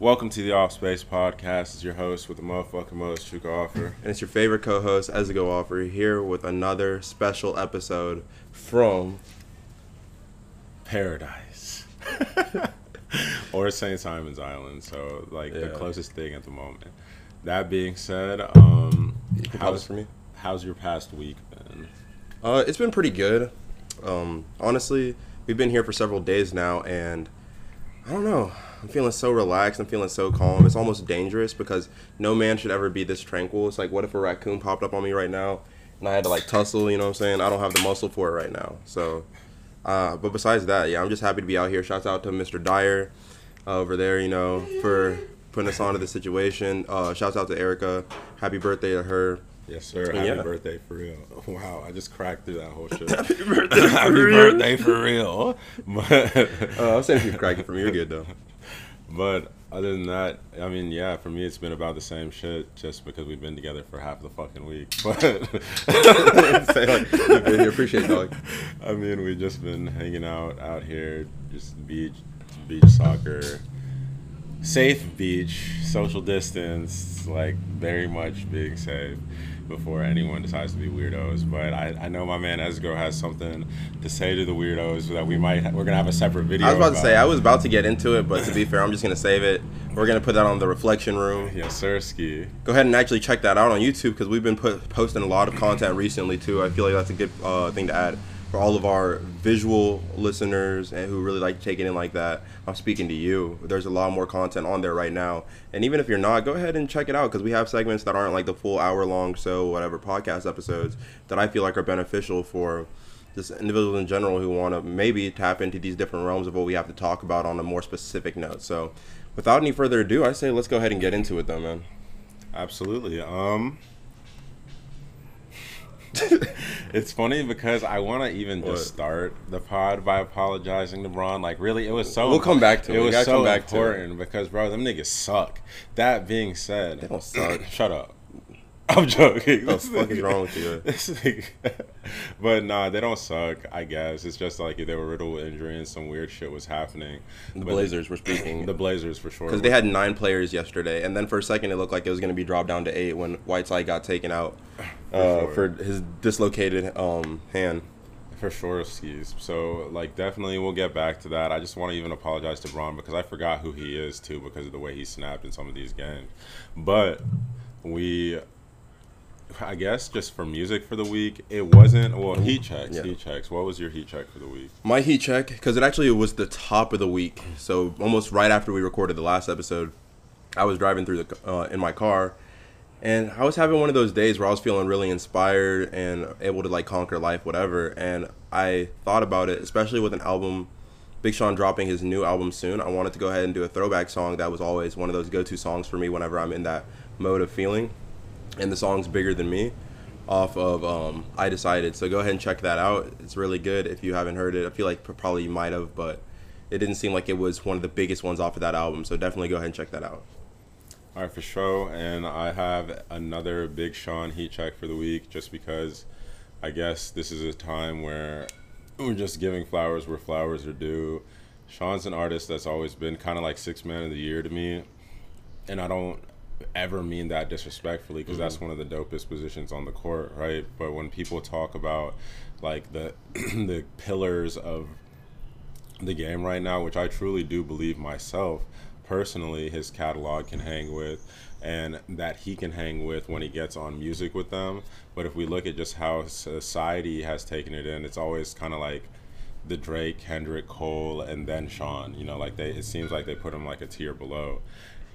Welcome to the Off Space Podcast. It's your host with the motherfucking most, Chuka Offer. And it's your favorite co-host, Ezugo Offer, here with another special episode from Paradise. or St. Simon's Island, so like the closest thing at the moment. That being said, um, You can pause how's, for me. how's your past week been? Uh, it's been pretty good. Um, honestly, we've been here for several days now, and I don't know. I'm feeling so relaxed. I'm feeling so calm. It's almost dangerous because no man should ever be this tranquil. It's like, what if a raccoon popped up on me right now, and I had to like tussle? You know what I'm saying? I don't have the muscle for it right now. So, uh, but besides that, yeah, I'm just happy to be out here. Shouts out to Mr. Dyer uh, over there, you know, for putting us onto the situation. Uh, shouts out to Erica. Happy birthday to her. Yes, sir. Happy Yeah. birthday for real. Wow, I just cracked through that whole shit. Happy birthday. Happy birthday for real. But Uh, I was saying if you're cracking from me, you're good though. But other than that, I mean, yeah, for me, it's been about the same shit just because we've been together for half the fucking week. But Say like, you've appreciate dog. I mean, we've just been hanging out out here, just beach, beach soccer, safe beach, social distance, like very much being safe before anyone decides to be weirdos. But I, I know my man Ezugo has something to say to the weirdos that we might we're gonna have a separate video. I was about to say I was about to get into it, but to be fair, I'm just gonna save it. We're gonna put that on the reflection room. yes, sir, ski. Go ahead and actually check that out on YouTube because we've been put, posting a lot of content recently too. I feel like that's a good uh, thing to add for all of our visual listeners and who really like taking in like that. I'm speaking to you. There's a lot more content on there right now, and even if you're not, go ahead and check it out because we have segments that aren't like the full hour long so whatever podcast episodes that I feel like are beneficial for just individuals in general who want to maybe tap into these different realms of what we have to talk about on a more specific note. So, without any further ado, I say let's go ahead and get into it, though, man. Absolutely. Um It's funny because I want to even What? just start the pod by apologizing to Braun. Like, really, it was so. We'll come back to it. It was so back important because, bro, them niggas suck. That being said, They don't suck. Shut up. I'm joking. What the fuck is wrong with you? But nah, they don't suck. I guess it's just like they were riddled with injury and some weird shit was happening. The But- Blazers were speaking. The Blazers for sure. because they had nine players yesterday, and then for a second it looked like it was going to be dropped down to eight when Whiteside got taken out uh, for his dislocated um, hand. For sure, skis. So, like, definitely we'll get back to that. I just want to even apologize to Braun because I forgot who he is, too, because of the way he snapped in some of these games. But we, I guess, just for music for the week, it wasn't, well, heat checks. Yeah. Heat checks. What was your heat check for the week? My heat check, because it actually was the top of the week. So almost right after we recorded the last episode, I was driving through the uh, in my car, and I was having one of those days where I was feeling really inspired and able to like conquer life, whatever. And I thought about it, especially with an album, Big Sean dropping his new album soon. I wanted to go ahead and do a throwback song that was always one of those go-to songs for me whenever I'm in that mode of feeling. And the song's bigger than me off of um, I Decided. So go ahead and check that out. It's really good if you haven't heard it. I feel like probably you might have, but it didn't seem like it was one of the biggest ones off of that album. So definitely go ahead and check that out. All right, for sure. And I have another Big Sean heat check for the week just because I guess this is a time where we're just giving flowers where flowers are due. Sean's an artist that's always been kind of like six man of the year to me. And I don't ever mean that disrespectfully because that's mm-hmm. one of the dopest positions on the court, right? But when people talk about like the the pillars of the game right now, which I truly do believe myself personally, his catalog can hang with, and that he can hang with when he gets on music with them. But if we look at just how uh, society has taken it in, it's always kind of like the Drake, Kendrick, Cole, and then Sean. You know, like they, it seems like they put him like a tier below,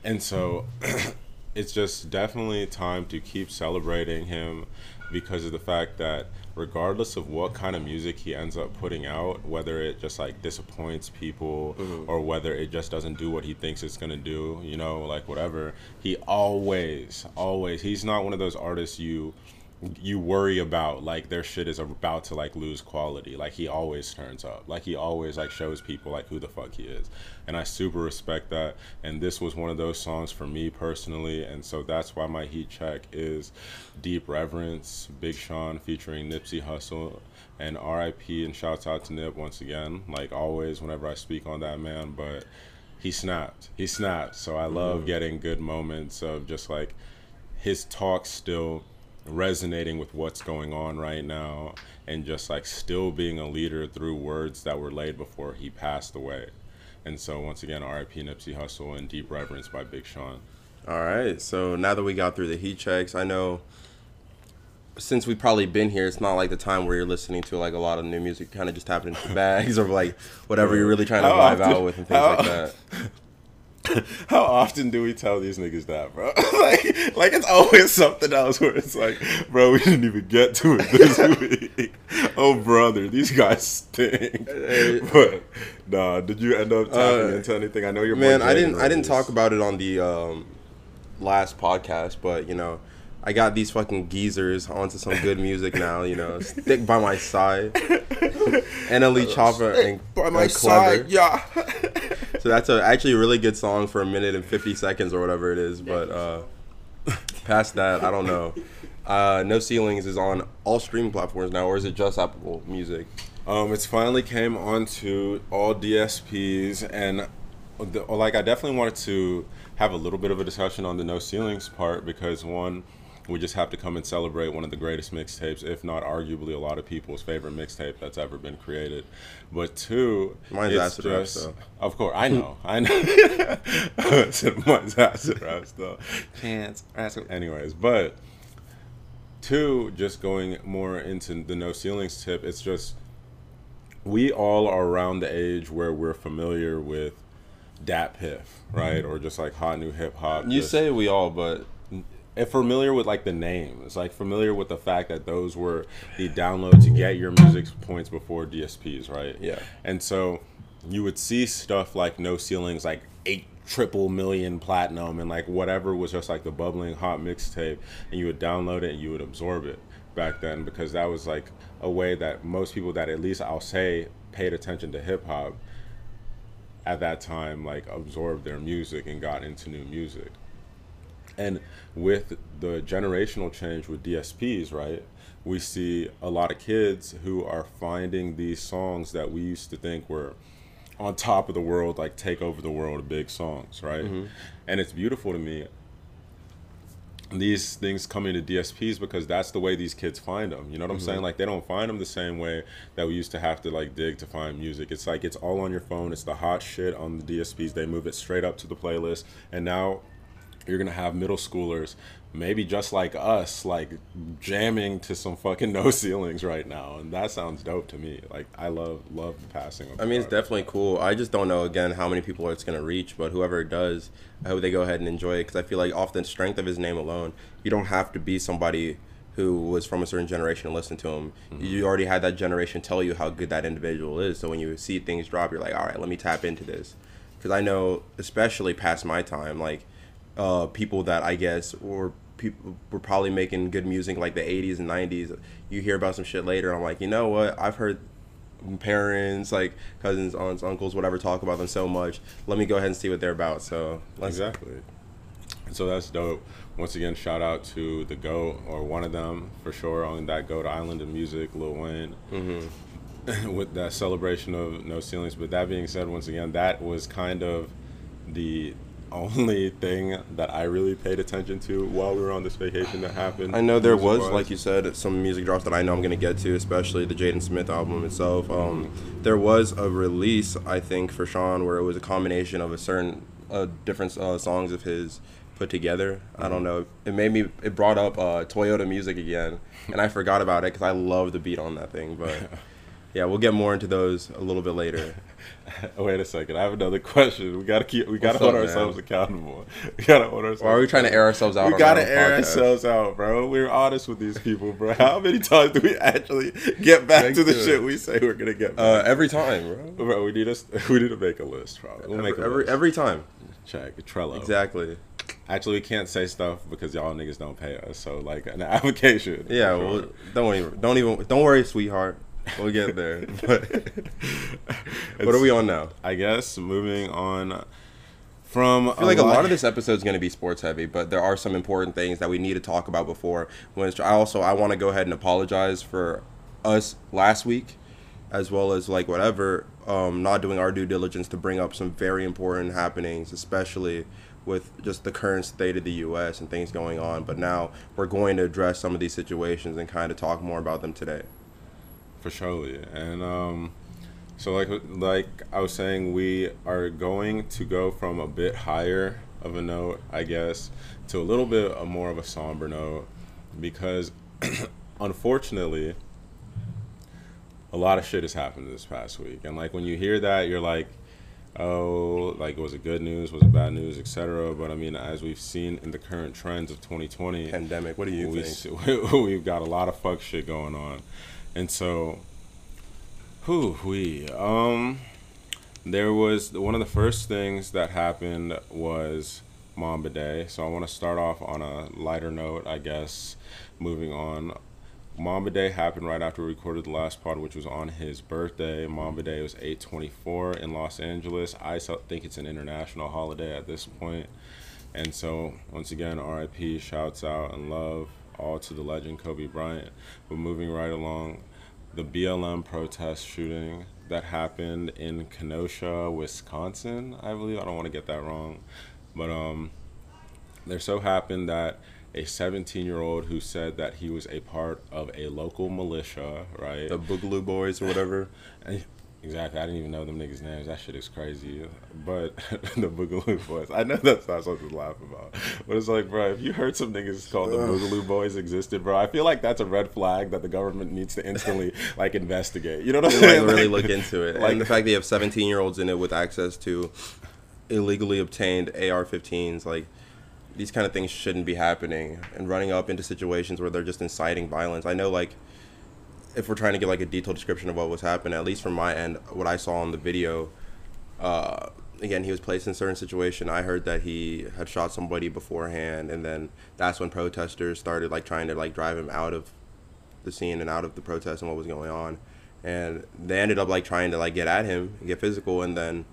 and so. it's just definitely time to keep celebrating him because of the fact that regardless of what kind of music he ends up putting out whether it just like disappoints people mm-hmm. or whether it just doesn't do what he thinks it's to do you know like whatever he always always he's not one of those artists you you worry about like their shit is about to like lose quality. Like he always turns up. Like he always like shows people like who the fuck he is. And i super respect that. And this was one of those songs for me personally. And so that's why my heat check is deep reverence big sean featuring nipsey hussle. And rip and shouts out to nip once again. Like always whenever i speak on that man. But he snapped. He snapped. So I love Mm-hmm. getting good moments of just like his talk still resonating with what's going on right now and just like still being a leader through words that were laid before he passed away. And so once again, RIP Nipsey Hussle and Deep Reverence by Big Sean. All right. So now that we got through the heat checks, I know since we've probably been here, it's not like the time where you're listening to like a lot of new music, kind of just tapping into bags or like whatever you're really trying to oh, vibe out with and things like oh. that. How often do we tell these niggas that, bro? like, like it's always something else where it's like, bro, we didn't even get to it this week. oh, brother, these guys stink. but nah, did you end up tapping Uh, into anything? I know you're Man, I didn't I didn't talk about it on the um, last podcast, but you know, I got these fucking geezers onto some good music now. You know, stick by my side. NLE Choppa and, by my and side, yeah. So that's a, actually a really good song for a minute and 50 seconds or whatever it is. But uh, past that, I don't know. Uh, no Ceilings is on all streaming platforms now, or is it just Apple Music? Um, it's finally came onto all DSPs, and the, like I definitely wanted to have a little bit of a discussion on the no ceilings part because one, we just have to come and celebrate one of the greatest mixtapes, if not arguably a lot of people's favorite mixtape that's ever been created. But two, Mine's it's Acid Rap, just, though. of course, I know, I know. Mine's acid rap though. Chance, acid. Anyways, but two, just going more into the no ceilings tip, it's just we all are around the age where we're familiar with DatPiff, right? Mm-hmm. Or just like hot new hip hop. You just- say we all, but and familiar with like the names, like familiar with the fact that those were the download to get your music points before DSPs, right? Yeah. And so you would see stuff like No Ceilings, like eight triple million platinum, and like whatever was just like the bubbling hot mixtape, and you would download it and you would absorb it back then because that was like a way that most people that at least I'll say paid attention to hip hop at that time like absorbed their music and got into new music. And with the generational change with DSPs, right? We see a lot of kids who are finding these songs that we used to think were on top of the world, like take over the world, big songs, right? Mm-hmm. And it's beautiful to me these things coming to DSPs because that's the way these kids find them. You know what I'm mm-hmm. saying? Like they don't find them the same way that we used to have to like dig to find music. It's like it's all on your phone. It's the hot shit on the DSPs. They move it straight up to the playlist, and now you're gonna have middle schoolers, maybe just like us, like jamming to some fucking no ceilings right now, and that sounds dope to me. Like I love love the passing. Of I mean, it's definitely cool. I just don't know again how many people it's gonna reach, but whoever it does, I hope they go ahead and enjoy it because I feel like off the strength of his name alone, you don't have to be somebody who was from a certain generation to listen to him. Mm-hmm. You already had that generation tell you how good that individual is. So when you see things drop, you're like, all right, let me tap into this. Because I know, especially past my time, like uh, people that I guess were people were probably making good music like the 80s and 90s. You hear about some shit later. I'm like, you know what? I've heard parents, like cousins, aunts, uncles, whatever, talk about them so much. Let me go ahead and see what they're about. So Exactly. So that's dope. Once again, shout out to the GOAT or one of them for sure on that GOAT Island of music, Lil Wayne, with that celebration of No Ceilings. But that being said, once again, that was kind of the only thing that I really paid attention to while we were on this vacation that happened. I know there was, like you said, some music drops that I know I'm gonna get to, especially the Jaden Smith album itself. Um, there was a release, I think, for Sean where it was a combination of a certain uh, different uh, songs of his put together. I don't know. It made me. It brought up uh, Toyota music again, and I forgot about it because I love the beat on that thing. But yeah, we'll get more into those a little bit later. Wait a second, I have another question. We gotta keep. We gotta What's hold up, ourselves man? accountable. We gotta hold ourselves. Why are we trying to air ourselves out? We gotta our air podcast? ourselves out, bro. We're honest with these people, bro. How many times do we actually get back to the to shit it. we say we're gonna get Uh, every time, bro. bro, we need us. We need to make a list, bro. We'll make a every, list. every time. check Trello. Exactly. Actually, we can't say stuff because y'all niggas don't pay us. So like an application. Yeah, well, don't even, don't even, don't worry, sweetheart. We'll get there. But what are we on now? I guess moving on from. I feel like a lot of this episode is going to be sports heavy, but there are some important things that we need to talk about before. When it's, I also I want to go ahead and apologize for us last week. as well as like whatever, um, not doing our due diligence to bring up some very important happenings, especially with just the current state of the U.S. and things going on. But now we're going to address some of these situations and kind of talk more about them today. For surely, and um, so like like I was saying, we are going to go from a bit higher of a note, I guess, to a little bit a more of a somber note, because unfortunately, a lot of shit has happened this past week, and like when you hear that, you're like, oh, like was it good news, was it bad news, etc. But I mean, as we've seen in the current trends of 2020, Pandemic. What do you we, think? we've got a lot of fuck shit going on, and so, who we um, there was one of the first things that happened was Mamba Day. So I want to start off on a lighter note, I guess. Moving on, Mamba Day happened right after we recorded the last pod, which was on his birthday. Mamba Day was 824 in Los Angeles. I think it's an international holiday at this point. And so, once again, RIP, shouts out and love all to the legend Kobe Bryant. But moving right along, the BLM protest shooting that happened in Kenosha, Wisconsin, I believe. I don't want to get that wrong. But um, there so happened that a 17 year old who said that he was a part of a local militia, right? The Boogaloo Boys or whatever. Exactly. I didn't even know them niggas' names. That shit is crazy. But the Boogaloo Boys, I know that's not something to laugh about. But it's like, bro, if you heard some niggas called the Boogaloo Boys existed, bro, I feel like that's a red flag that the government needs to instantly like investigate. You know what I'm saying? like, really Like- look into it. like- and the fact that you have 17 year olds in it with access to illegally obtained AR-15s, like these kind of things shouldn't be happening. And running up into situations where they're just inciting violence. I know, like, if we're trying to get like a detailed description of what was happening, at least from my end, what I saw on the video. Uh, again, he was placed in a certain situation. I heard that he had shot somebody beforehand, and then that's when protesters started like trying to like drive him out of the scene and out of the protest and what was going on. And they ended up like trying to like get at him, get physical, and then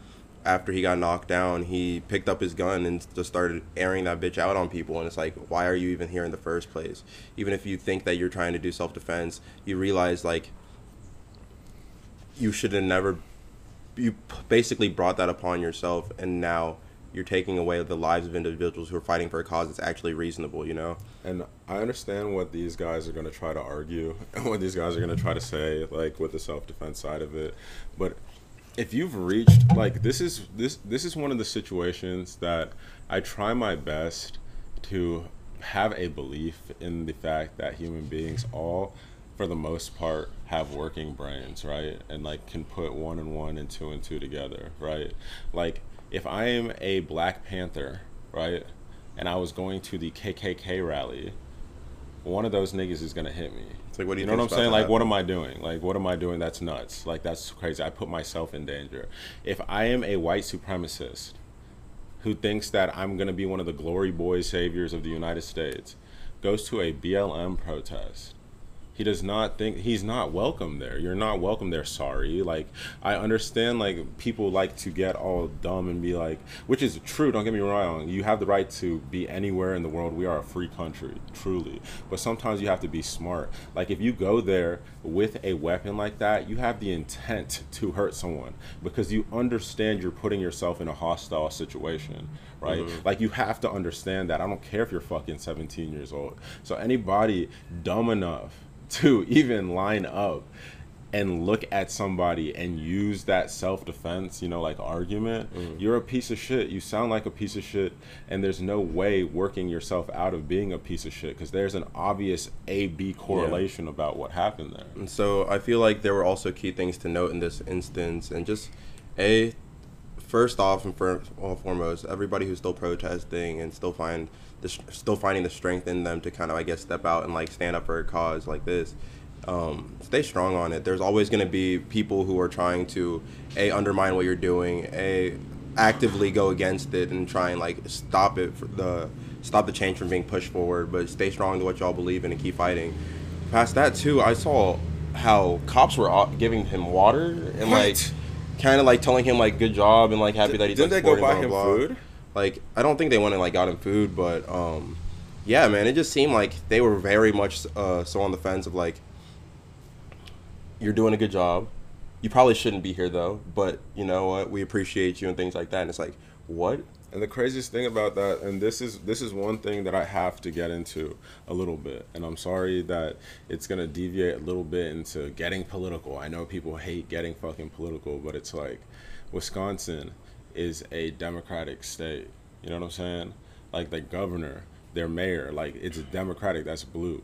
after he got knocked down, he picked up his gun and just started airing that bitch out on people. And it's like, why are you even here in the first place? Even if you think that you're trying to do self defense, you realize like you should have never. You basically brought that upon yourself, and now you're taking away the lives of individuals who are fighting for a cause that's actually reasonable. You know. And I understand what these guys are going to try to argue and what these guys are going to try to say, like with the self defense side of it. But if you've reached like this is this this is one of the situations that I try my best to have a belief in the fact that human beings all for the most part have working brains right? And like can put one and one and two and two together right? Like if i am a black panther right and i was going to the kkk rally one of those niggas is gonna hit me like, what do you you know what I'm saying? Like, what am I doing? Like, what am I doing? That's nuts. Like, that's crazy. I put myself in danger. If I am a white supremacist who thinks that I'm going to be one of the glory boy saviors of the United States, goes to a BLM protest, he does not think he's not welcome there. You're not welcome there. Sorry. Like I understand. Like people like to get all dumb and be like, which is true. Don't get me wrong. You have the right to be anywhere in the world. We are a free country, truly. But sometimes you have to be smart. Like if you go there with a weapon like that, you have the intent to hurt someone because you understand you're putting yourself in a hostile situation right? Mm-hmm. Like you have to understand that. I don't care if you're fucking 17 years old. So anybody dumb enough to even line up and look at somebody and use that self-defense, you know, like argument, mm-hmm. you're a piece of shit. You sound like a piece of shit and there's no way working yourself out of being a piece of shit because there's an obvious A B correlation about what happened there. And so I feel like there were also key things to note in this instance, and just a first off and first well, foremost, everybody who's still protesting and still find the, still finding the strength in them to kind of I guess step out and like stand up for a cause like this. Um, stay strong on it. There's always going to be people who are trying to a undermine what you're doing, a actively go against it and try and like stop it for the stop the change from being pushed forward. But stay strong to what y'all believe in and keep fighting. Past that too, I saw how cops were giving him water and like kind of like telling him like good job and like happy that he's Didn't like, they go buy him blah. food? Like I don't think they went and like got him food, but um, yeah, man, it just seemed like they were very much uh, so on the fence of like you're doing a good job, you probably shouldn't be here though, but you know what? We appreciate you and things like that. And it's like, what? And the craziest thing about that, and this is this is one thing that I have to get into a little bit, and I'm sorry that it's gonna deviate a little bit into getting political. I know people hate getting fucking political, but it's like Wisconsin is a democratic state. You know what I'm saying? Like the governor, their mayor, like it's a democratic. That's blue.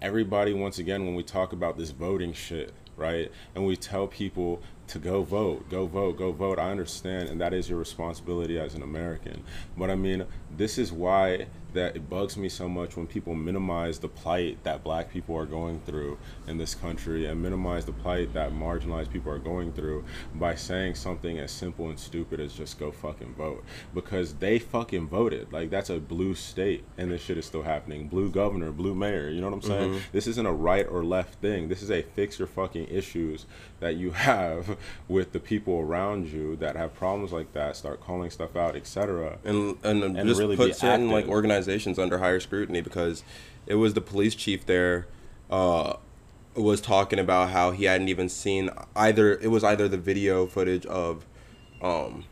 Everybody, once again, when we talk about this voting shit, right, and we tell people to go vote, go vote, go vote. I understand, and that is your responsibility as an American. But I mean, this is why that it bugs me so much when people minimize the plight that black people are going through in this country and minimize the plight that marginalized people are going through by saying something as simple and stupid as just go fucking vote because they fucking voted like that's a blue state and this shit is still happening blue governor blue mayor you know what i'm saying Mhm. this isn't a right or left thing this is a fix your fucking issues that you have with the people around you that have problems like that start calling stuff out etc and and, And just really put certain like organizations under higher scrutiny because it was the police chief there uh, was talking about how he hadn't even seen either it was either the video footage of um,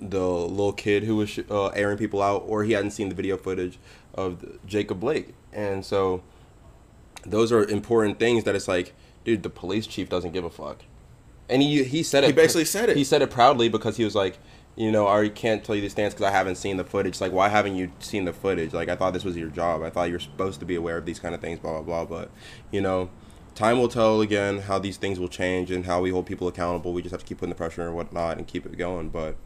the little kid who was sh- uh, airing people out or he hadn't seen the video footage of the, Jacob Blake. And so those are important things that it's like dude the police chief doesn't give a fuck and he he said it He basically said it. he said it proudly because he was like you know, I can't tell you the stance because I haven't seen the footage. Like, why haven't you seen the footage? Like, I thought this was your job. I thought you were supposed to be aware of these kind of things, blah, blah, blah. But, you know, time will tell again how these things will change and how we hold people accountable. We just have to keep putting the pressure and whatnot and keep it going. But,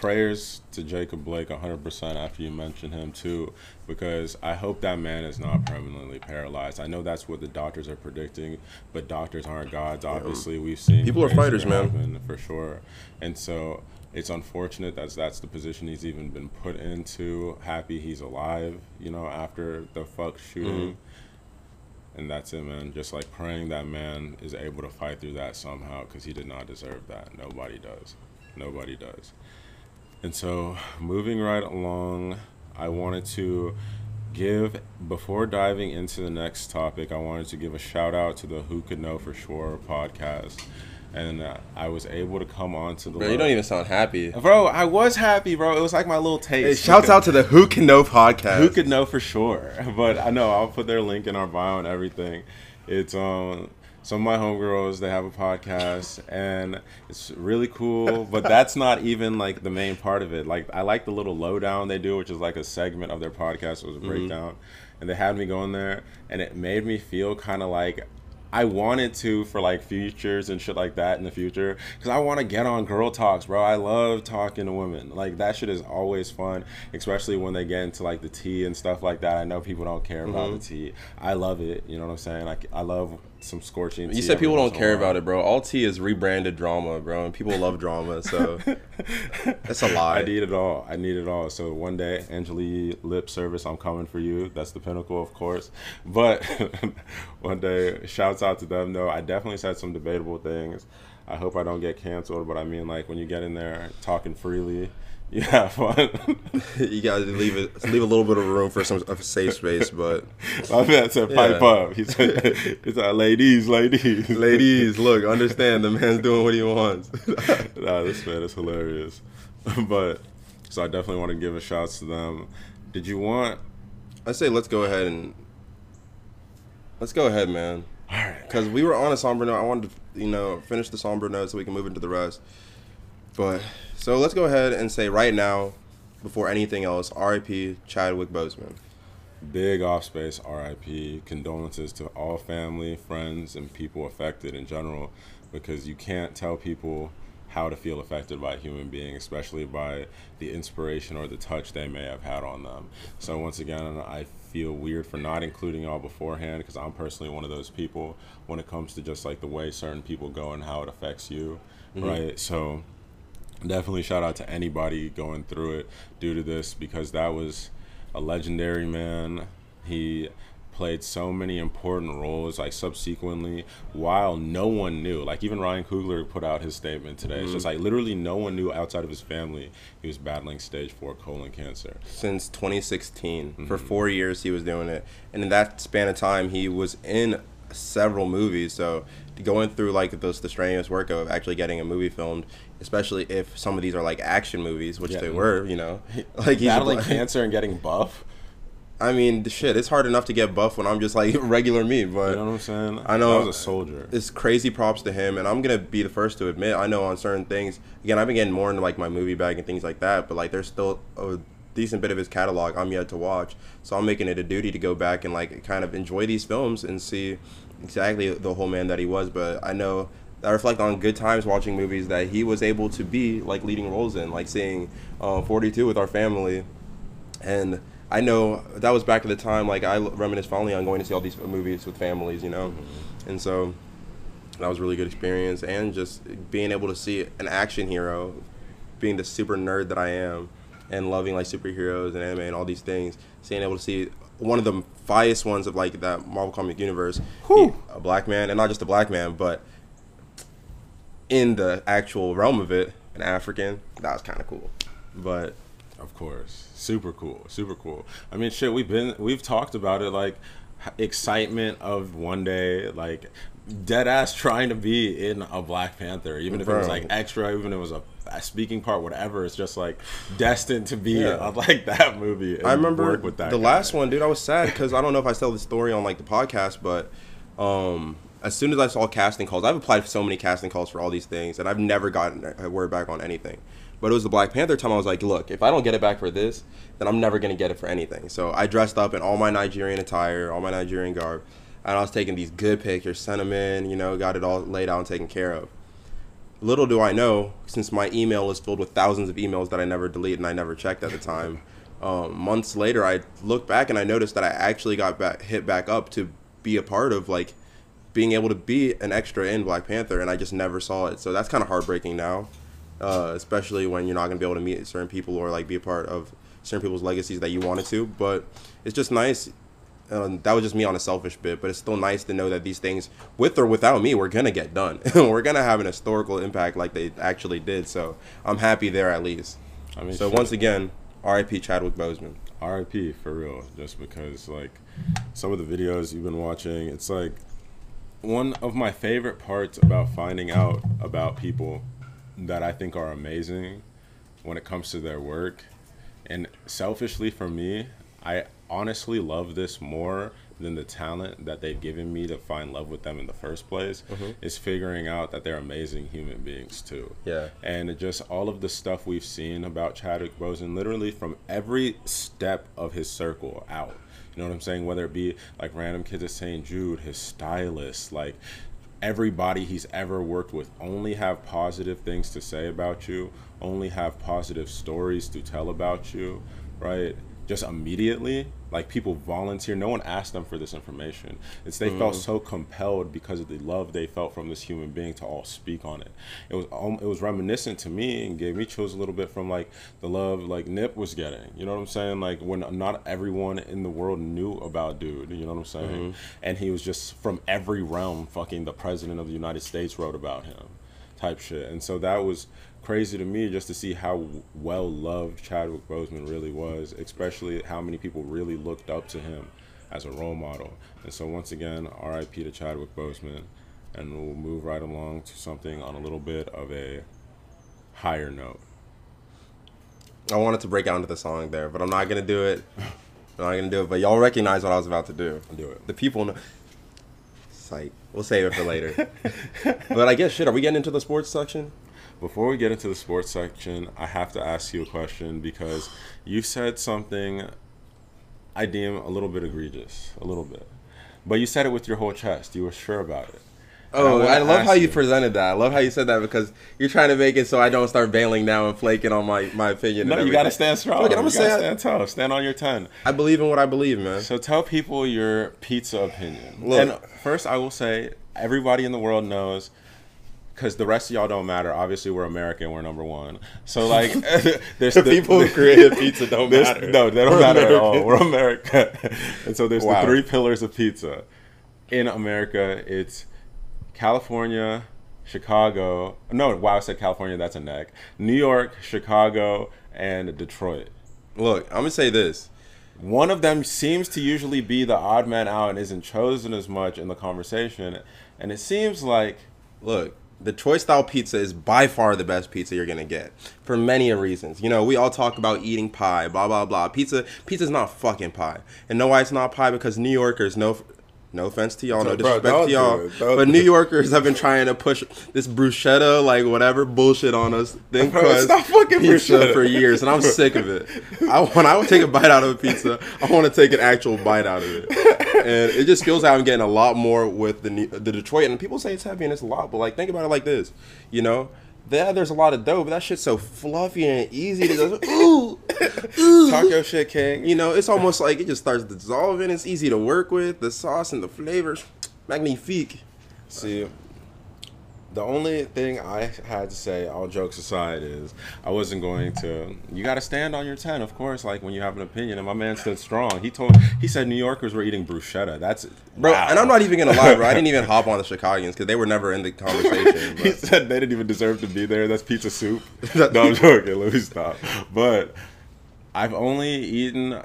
prayers to Jacob Blake 100% after you mention him too because I hope that man is not permanently paralyzed. I know that's what the doctors are predicting, but doctors aren't gods. Obviously, we've seen People are fighters, man. for sure. And so it's unfortunate that's that's the position he's even been put into. Happy he's alive, you know, after the fuck mm-hmm. shooting. And that's it, man. Just like praying that man is able to fight through that somehow because he did not deserve that. Nobody does. Nobody does. And so, moving right along, I wanted to give, before diving into the next topic, I wanted to give a shout out to the Who Could Know For Sure podcast. And uh, I was able to come on to the. bro, you don't even sound happy. Bro, I was happy, bro. It was like my little taste. Hey, shouts because- out to the Who Can Know podcast. who could know for sure? But I know I'll put their link in our bio and everything. It's um some of my homegirls they have a podcast and it's really cool. But that's not even like the main part of it. Like I like the little lowdown they do, which is like a segment of their podcast. It was a mm-hmm. breakdown, and they had me going there, and it made me feel kind of like. I wanted to for like futures and shit like that in the future because I want to get on girl talks, bro. I love talking to women. Like that shit is always fun, especially when they get into like the tea and stuff like that. I know people don't care about mm-hmm. the tea. I love it. You know what I'm saying? Like I love some scorching. You tea said people don't once in a care about it, bro. All T is rebranded drama, bro, and people love drama, so that's a lie. I need it all. I need it all. So one day, Angela Yee lip service, I'm coming for you. That's the pinnacle, of course. But one day, shouts out to them. though. I definitely said some debatable things. I hope I don't get canceled. But I mean, like when you get in there talking freely, you have fun. you gotta leave it, leave a little bit of room for some a safe space, but My man said pipe Yeah. up. He said, "He said, ladies, ladies, ladies, look, understand the man's doing what he wants. nah, this man is hilarious. but so I definitely want to give a shout out to them. Did you want? I say let's go ahead and let's go ahead, man. All right. Because we were on a somber note. I wanted to, you know, finish the somber note so we can move into the rest. But so let's go ahead and say right now, before anything else, R.I.P. Chadwick Boseman. Big off space RIP. Condolences to all family, friends, and people affected in general because you can't tell people how to feel affected by a human being, especially by the inspiration or the touch they may have had on them. So, once again, I feel weird for not including y'all beforehand because I'm personally one of those people when it comes to just like the way certain people go and how it affects you, mm-hmm. right? So, definitely shout out to anybody going through it due to this because that was a legendary man. He played so many important roles like subsequently while no one knew like even ryan coogler put out his statement today it's just like literally no one knew outside of his family he was battling stage 4 colon cancer Since 2016, for Mm-hmm. four years he was doing it, and in that span of time, he was in several movies. So going through like those the strenuous work of actually getting a movie filmed, especially if some of these are like action movies, which Yeah. they were, you know, like he's Battling black- cancer and getting buff. I mean, shit, it's hard enough to get buff when I'm just like regular me, but You know what I'm saying? I know- I was a soldier. it's crazy props to him and i'm gonna be the first to admit i know on certain things again i've been getting more into like my movie bag and things like that but like there's still a decent bit of his catalog i'm yet to watch so i'm making it a duty to go back and like kind of enjoy these films and see exactly the whole man that he was but i know I reflect on good times watching movies that he was able to be like leading roles in, like seeing uh, 42 with our family, and I know that was back at the time. Like I reminisce fondly on going to see all these movies with families, you know, and so that was a really good experience. And just being able to see an action hero, being the super nerd that I am, and loving like superheroes and anime and all these things, being able to see one of the finest ones of like that Marvel comic universe, Whew. a black man, and not just a black man, but in the actual realm of it, an African. That was kind of cool, but. Of course, super cool, super cool. I mean, shit, we've been we've talked about it, like excitement of one day, like dead ass trying to be in a Black Panther, even if it was like extra, even if it was a, a speaking part, whatever. It's just like destined to be Yeah. on, like that movie. I remember work with that the guy. last one, dude. I was sad because I don't know if I tell the story on like the podcast, but um, as soon as I saw casting calls, I've applied for so many casting calls for all these things, and I've never gotten a word back on anything. But it was the Black Panther time. I was like, look, if I don't get it back for this, then I'm never gonna get it for anything. So I dressed up in all my Nigerian attire, all my Nigerian garb, and I was taking these good pictures, sent them in, you know, got it all laid out and taken care of. Little do I know, since my email is filled with thousands of emails that I never delete and I never checked at the time. Um, months later, I looked back and I noticed that I actually got back, hit back up to be a part of like being able to be an extra in Black Panther, and I just never saw it. So that's kind of heartbreaking now, uh, especially when you're not gonna be able to meet certain people or like be a part of certain people's legacies that you wanted to. But it's just nice. Um, that was just me on a selfish bit, but it's still nice to know that these things, with or without me, we're gonna get done. we're gonna have an historical impact like they actually did. So I'm happy there at least. I mean, So shit. once again, R.I.P. Chadwick Boseman. RIP for real, just because like some of the videos you've been watching, it's like one of my favorite parts about finding out about people that I think are amazing when it comes to their work. And selfishly for me, I honestly love this more than the talent that they've given me to find love with them in the first place mm-hmm. is figuring out that they're amazing human beings too. Yeah. And just all of the stuff we've seen about Chadwick Boseman, literally from every step of his circle out. You know what I'm saying? Whether it be like random kids at St. Jude, his stylist, like everybody he's ever worked with only have positive things to say about you, only have positive stories to tell about you, right? Just immediately, like people volunteer. No one asked them for this information. It's they felt so compelled because of the love they felt from this human being to all speak on it. It was um, it was reminiscent to me and gave me chills a little bit from like the love like Nip was getting. You know what I'm saying? Like when not everyone in the world knew about dude. You know what I'm saying? And he was just from every realm. Fucking the president of the United States wrote about him, type shit. And so that was crazy to me just to see how well loved Chadwick Boseman really was, especially how many people really looked up to him as a role model. And so once again, RIP to Chadwick Boseman, and we'll move right along to something on a little bit of a higher note. I wanted to break out into the song there, but I'm not gonna do it. I'm not gonna do it. But y'all recognize what I was about to do. I'll do it. The people know. Sight. We'll save it for later. but I guess shit. Are we getting into the sports section? Before we get into the sports section, I have to ask you a question because you said something I deem a little bit egregious, a little bit. But you said it with your whole chest. You were sure about it. Oh, wanna I love how you presented that. I love how you said that because you're trying to make it so I don't start bailing now and flaking on my, my opinion. No, you got to stand strong. Look, I'm you gonna got to say I- stand tough. Stand on your 10. I believe in what I believe, man. So tell people your pizza opinion. Look. and first, I will say everybody in the world knows because the rest of y'all don't matter. Obviously, we're American. We're number one. So like, there's The people who created pizza don't matter. No, they don't We're matter at all. We're America. and so there's Wow. the three pillars of pizza. In America, it's California, Chicago. No, wow, I said California. That's a neck. New York, Chicago, and Detroit. Look, I'm gonna say this. one of them seems to usually be the odd man out and isn't chosen as much in the conversation. And it seems like Look, the Detroit style pizza is by far the best pizza you're gonna get for many reasons. You know, we all talk about eating pie, blah blah blah. Pizza, pizza's not fucking pie, and know why it's not pie? Because New Yorkers, no, no offense to y'all, no Bro, disrespect don't to y'all. But New. Yorkers have been trying to push this bruschetta, like whatever bullshit on us, thin Bro, crust stop fucking pizza bruschetta. for years, and I'm sick of it. I when I would take a bite out of a pizza, I want to take an actual bite out of it, and it just feels like I'm getting a lot more with the the Detroit. And people say it's heavy and it's a lot, but like think about it like this, you know. Yeah, there's a lot of dough, but that shit's so fluffy and easy to just ooh, ooh. your shit, King. You know, it's almost like it just starts dissolving. It's easy to work with. The sauce and the flavors, magnifique. See, the only thing I had to say, all jokes aside, is I wasn't going to. You got to stand on your ten, of course. Like when you have an opinion, and my man stood strong. He told, he said New Yorkers were eating bruschetta. That's Bro, wow. and I'm not even gonna lie, bro. I didn't even hop on the Chicagoans because they were never in the conversation. he said they didn't even deserve to be there. That's pizza soup. no, I'm joking. Let me stop. But I've only eaten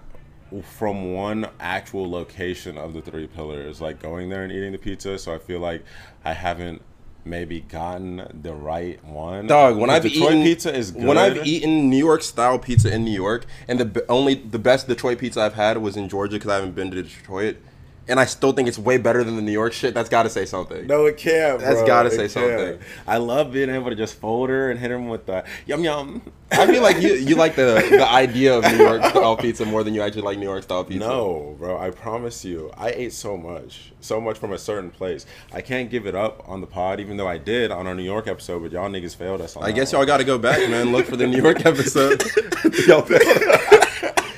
from one actual location of the three pillars, like going there and eating the pizza. So I feel like I haven't maybe gotten the right one. dog, when I've Detroit eaten pizza is good. when I've eaten New York style pizza in New York, and the only the best Detroit pizza I've had was in Georgia because I haven't been to Detroit, and I still think it's way better than the New York shit. That's got to say something. No, it can't. That's gotta say can't. something. I love being able to just fold her and hit him with the yum yum. I feel like you you like the the idea of New York style pizza more than you actually like New York style pizza. No, bro, I promise you. I ate so much. So much from a certain place. I can't give it up on the pod, even though I did on our New York episode, but y'all niggas failed us on I guess one. y'all got to go back, man. Look for the New York episode. y'all failed.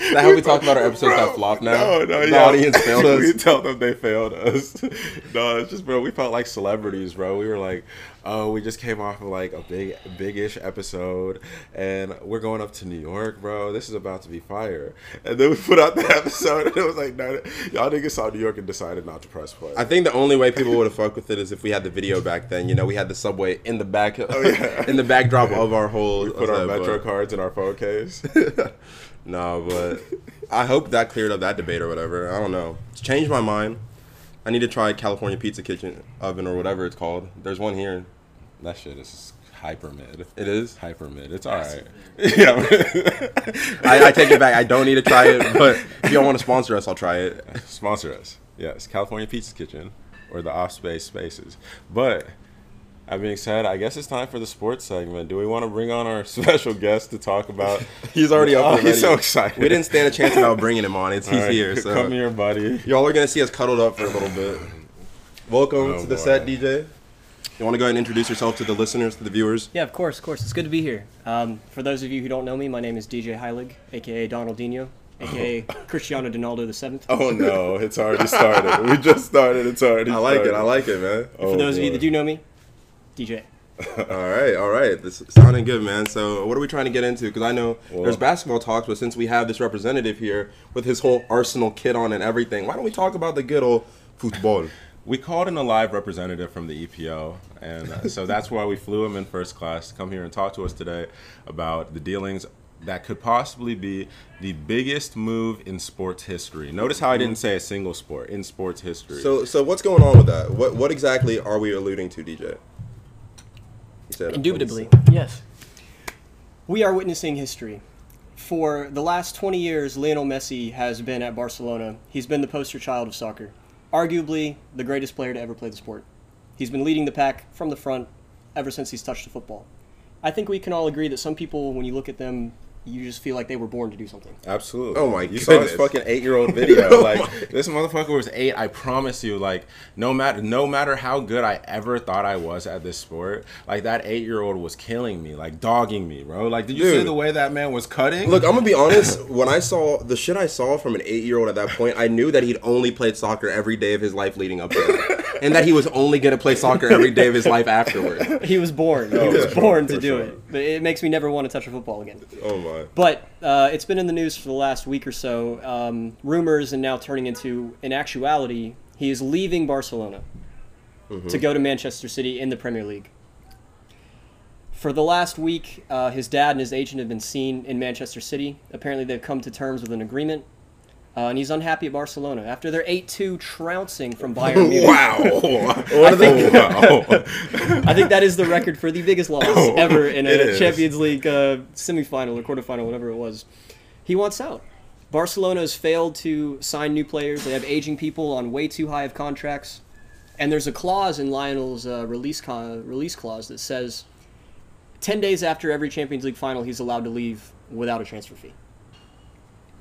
Is that how we talk about our episodes that flop now? No, no, the yeah. audience failed we us. tell them they failed us. no, it's just, bro, we felt like celebrities, bro. We were like, oh, we just came off of like a big, big-ish episode, and we're going up to New York, bro. This is about to be fire. And then we put out the episode, and it was like, no, y'all niggas saw New York and decided not to press play. I think the only way people would have fucked with it is if we had the video back then. You know, we had the subway in the back, Oh, yeah. in the backdrop of our whole. we put our but- Metro cards in our phone case. No, but I hope that cleared up that debate or whatever. I don't know. It's changed my mind. I need to try California Pizza Kitchen oven or whatever it's called. There's one here. that shit is hyper mid. It is. Hyper mid. It's all right. yeah. I, I take it back. I don't need to try it, but if y'all want to sponsor us, I'll try it. sponsor us. Yes, California Pizza Kitchen or the Off Space Spaces. But that being said, I guess it's time for the sports segment. Do we want to bring on our special guest to talk about? He's already up. Oh, and he's so excited. We didn't stand a chance without bringing him on. It's he's All right, here. So come here, buddy. y'all are gonna see us cuddled up for a little bit. Welcome Oh, to the boy. set, DJ. You want to go ahead and introduce yourself to the listeners, to the viewers? Yeah, of course, of course. It's good to be here. Um, for those of you who don't know me, my name is DJ Heilig, aka Donaldinho, aka Cristiano Ronaldo the seventh. Oh no, it's already started. we just started. It's already. I like it. I like it, man. Oh, for those of you that do know me, DJ. all right, all right. This is sounding good, man. So, what are we trying to get into? Because I know Well- there's basketball talks, but since we have this representative here with his whole Arsenal kit on and everything, why don't we talk about the good old football? We called in a live representative from the EPO, and uh, so that's why we flew him in first class to come here and talk to us today about the dealings that could possibly be the biggest move in sports history. Notice how I didn't say a single sport in sports history. So, so what's going on with that? What, what exactly are we alluding to, DJ? Indubitably, yes. We are witnessing history. For the last 20 years, Lionel Messi has been at Barcelona. He's been the poster child of soccer. Arguably the greatest player to ever play the sport. He's been leading the pack from the front ever since he's touched the football. I think we can all agree that some people, when you look at them, you just feel like they were born to do something. Absolutely. Oh my god! You saw this fucking eight year old video. Oh like my- this motherfucker was eight. I promise you. Like no matter no matter how good I ever thought I was at this sport, like that eight year old was killing me, like dogging me, bro. Like did you see the way that man was cutting? Look, I'm gonna be honest. When I saw the shit I saw from an eight year old at that point, I knew that he'd only played soccer every day of his life leading up to that, and that he was only gonna play soccer every day of his life afterward. He was born. He Oh, was for sure, born to for do sure. it. But it makes me never want to touch a football again. Oh my! But uh, it's been in the news for the last week or so. Um, rumors and now turning into, in actuality, he is leaving Barcelona to go to Manchester City in the Premier League. For the last week, uh, his dad and his agent have been seen in Manchester City. Apparently, they've come to terms with an agreement. Uh, and he's unhappy at Barcelona after their 8-2 trouncing from Bayern Munich. Wow. I think, wow. I think that is the record for the biggest loss ever in a. Champions League uh, semifinal or quarterfinal, whatever it was. He wants out. Barcelona has failed to sign new players. They have aging people on way too high of contracts, and there's a clause in Lionel's uh, release con- release clause that says, ten days after every Champions League final, he's allowed to leave without a transfer fee.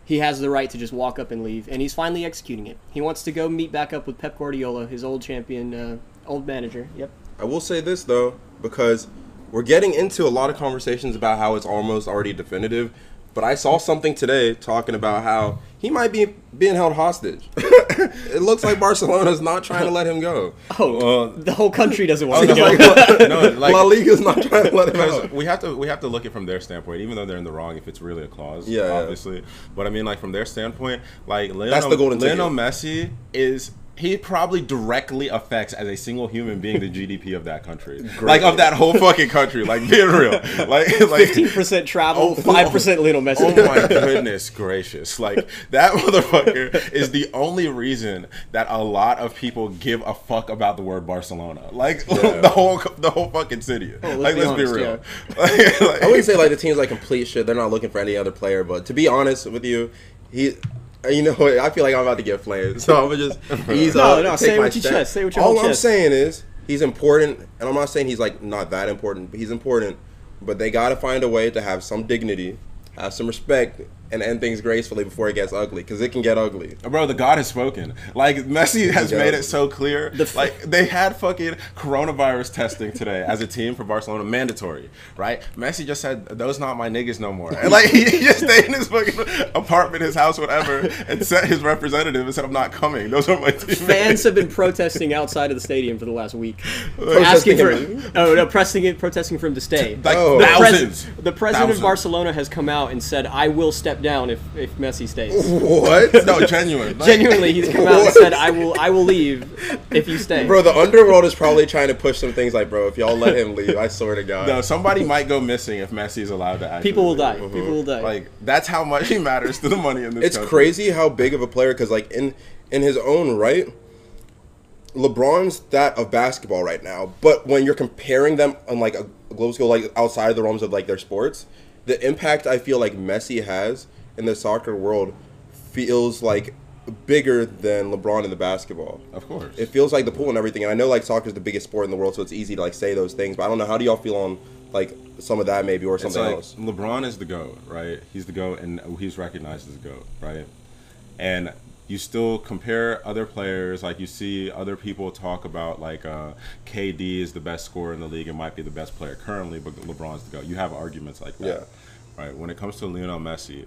He has the right to just walk up and leave, and he's finally executing it. He wants to go meet back up with Pep Guardiola, his old champion, uh, old manager. Yep. I will say this though, because we're getting into a lot of conversations about how it's almost already definitive. But I saw something today talking about how he might be being held hostage. it looks like Barcelona's not trying to let him go. Oh, oh Well, the whole country doesn't want oh, was to go. what- no, like La Liga's not trying to let him go. we have to we have to look at it from their standpoint, even though they're in the wrong if it's really a clause. Yeah, yeah. obviously. But I mean, like from their standpoint, like Lionel, That's the golden Lionel ticket. Messi is. He probably directly affects as a single human being the GDP of that country, like of that whole fucking country. Like being real, like like Fifteen percent travel, Oh, oh five percent Lionel Messi. Oh my goodness gracious! Like that motherfucker is the only reason that a lot of people give a fuck about the word Barcelona. Like the whole the whole fucking city. Oh, let's like be let's honest, be real. Like, like- I wouldn't say like the team's like complete shit. They're not looking for any other player. But to be honest with you, he. You know, what? I feel like I'm about to get flamed, so I'm gonna just ease No, up. no, take say it my with your step. chest, say it with your All I'm chest. saying is he's important, and I'm not saying he's like not that important, but he's important. But they got to find a way to have some dignity, have some respect, and end things gracefully before it gets ugly, because it can get ugly. Bro, the God has spoken. Like Messi has Yeah. made it so clear. The f- like they had fucking coronavirus testing today as a team for Barcelona, mandatory, right? Messi just said, "Those not my niggas no more." And like he just stayed in his fucking apartment, his house, whatever, and sent his representative and said, "I'm not coming. Those are my teammates." Fans have been protesting outside of the stadium for the last week, Protesting asking for him. oh no, pressing it, protesting for him to stay. like Oh. The thousands. pres- the president Thousands. of Barcelona has come out and said, "I will step down if, if Messi stays." What? No, genuine. Like, Genuinely, he's come out and said, "I will, I will leave if you stay." Bro, the underworld is probably trying to push some things like, bro, if y'all let him leave, I swear to God. No, somebody might go missing if Messi is allowed to. Actually People will leave. die. People will die. Like that's how much he matters to the money in this. it's country. crazy how big of a player because like in in his own right lebron's that of basketball right now but when you're comparing them on like a global scale like outside of the realms of like their sports the impact i feel like messi has in the soccer world feels like bigger than lebron in the basketball Of course. it feels like the pool and everything and i know like soccer is the biggest sport in the world so it's easy to like say those things but i don't know how do y'all feel on like some of that maybe or something like else LeBron is the GOAT, right? He's the GOAT and he's recognized as the GOAT, right? And you still compare other players, like you see other people talk about like uh, KD is the best scorer in the league and might be the best player currently, but LeBron's the GOAT. You have arguments like that. Yeah. Right. When it comes to Lionel Messi,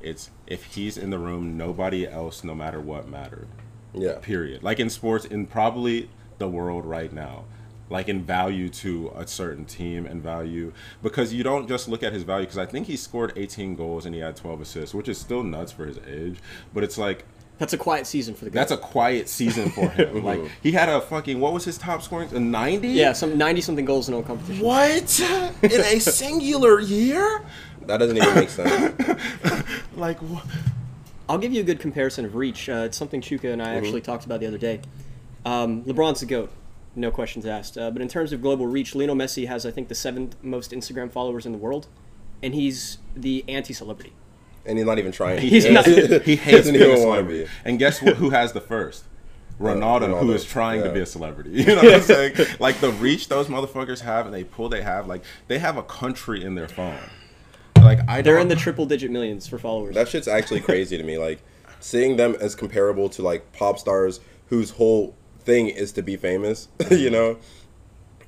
it's if he's in the room, nobody else, no matter what, mattered. yeah Period. Like in sports, in probably the world right now, like in value to a certain team and value because you don't just look at his value. Because I think he scored 18 goals and he had 12 assists, which is still nuts for his age. But it's like That's a quiet season for the guy. that's a quiet season for him. like he had a fucking what was his top scoring? A 90? yeah, some ninety something goals in all competitions. What in a singular year? That doesn't even make sense Like wh- I'll give you a good comparison of reach. Uh, it's something Chuka and I actually talked about the other day. Um, LeBron's the goat, no questions asked. Uh, but in terms of global reach, Lionel Messi has, I think, the seventh most Instagram followers in the world, and he's the anti-celebrity. and he's not even trying He's not- he hates Doesn't being a even wanna celebrity. And guess wh- who has the first? Ronaldo, who Ronaldo, is trying to be a celebrity. You know what I'm saying? like the reach those motherfuckers have and they pull they have, like they have a country in their phone. Mm-hmm. Like I They're don't- in the triple-digit millions for followers. That shit's actually crazy to me. Like seeing them as comparable to like pop stars whose whole thing is to be famous, you mm-hmm. know,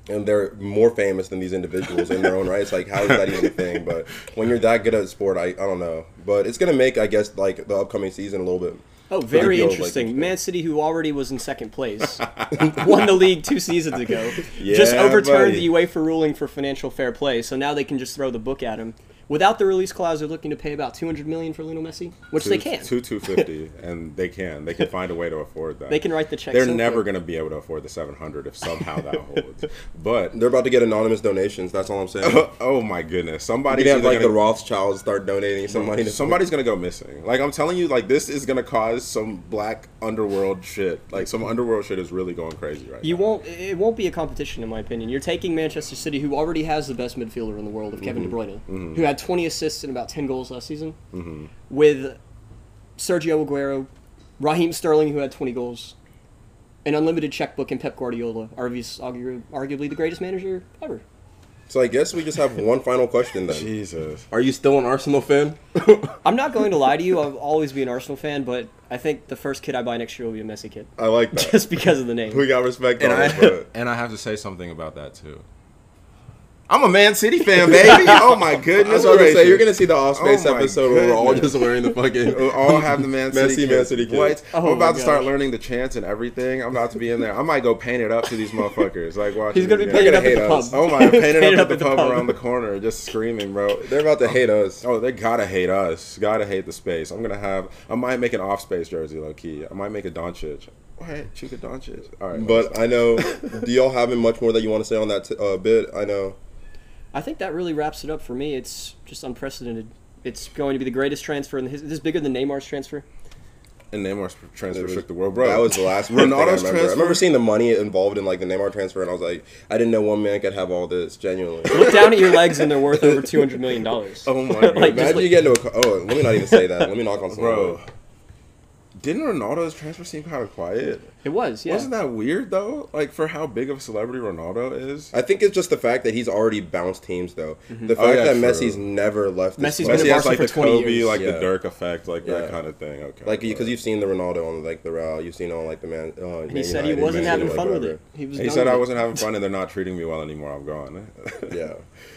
and they're more famous than these individuals in their own right. It's like how is that even a thing? But when you're that good at sport, I, I don't know. But it's gonna make I guess like the upcoming season a little bit. Oh, very feels interesting. it's- Man City, who already was in second place, won the league two seasons ago. just overturned buddy. the UEFA ruling for financial fair play, so now they can just throw the book at him. Without the release clause, they're looking to pay about 200 million for Lionel Messi, which two, they can. two two fifty, and they can. They can find a way to afford that. They can write the check They're so never going to be able to afford the seven hundred if somehow that holds. But They're about to get anonymous donations. That's all I'm saying. oh my goodness, You somebody's can have like the gonna- Rothschilds start donating some money. Somebody's gonna go missing. Like I'm telling you, like this is gonna cause some black underworld shit. Like some underworld shit is really going crazy right You now. won't. It won't be a competition, in my opinion. You're taking Manchester City, who already has the best midfielder in the world, of Kevin De Bruyne, mm-hmm. who had 20 assists and about 10 goals last season, mm-hmm. with Sergio Aguero, Raheem Sterling, who had 20 goals, an unlimited checkbook, and Pep Guardiola, argu- argu- arguably the greatest manager ever. So I guess we just have one final question then. Jesus. Are you still an Arsenal fan? I'm not going to lie to you. I'll always be an Arsenal fan, but I think the first kit I buy next year will be a Messi kit, I like that. just because of the name. we got respect And on I- it, but and I have to say something about that too. I'm a Man City fan, baby. Oh my I goodness! was about to say you're gonna see the off space Oh my episode where we're all just wearing the fucking We'll all have the Man City. Messi, kit. Man City kit. What? Oh I'm about to start learning the chants and everything. I'm about to be in there. I might go paint it up to these motherfuckers. Like watch. He's it gonna be again. painted up gonna at the hate pub. us. Oh my! Painted Painted up at the pub around the corner, just screaming, bro. They're about to hate us. Oh, they gotta hate us. Gotta hate the space. I'm gonna have. I might make an off space jersey, low key. I might make a Doncic. Wait, Chuka Doncic. All right, But I know. do y'all have much more that you want to say on that t- uh, bit? I know. I think that really wraps it up for me. It's just unprecedented. It's going to be the greatest transfer in the his- This is bigger than Neymar's transfer. and Neymar's transfer It was- shook the world, bro. That was the last big thing I remember. transfer. I remember seeing the money involved in like the Neymar transfer, and I was like, I didn't know one man could have all this. Genuinely. Look down at your legs, and they're worth over two hundred million dollars. Oh my Like, god, just Imagine you get into a. co- Oh, let me not even say that. Let me knock on someone. bro. Didn't Ronaldo's transfer seem kind of quiet? It was, yeah. Wasn't that weird though? Like for how big of a celebrity Ronaldo is. I think it's just the fact that he's already bounced teams, though. The fact Oh, yeah, that true. Messi's never left. This Messi's club. been Messi at has Barca like for the 20 Kobe, years. like Yeah. the Dirk effect, like Yeah. that kind of thing. Okay, like because you've seen the Ronaldo on like the Real, you've seen on like the man. Uh, And he said he wasn't having fun with it. He was. He said I wasn't having fun and they're not treating me well anymore. I'm gone. Yeah,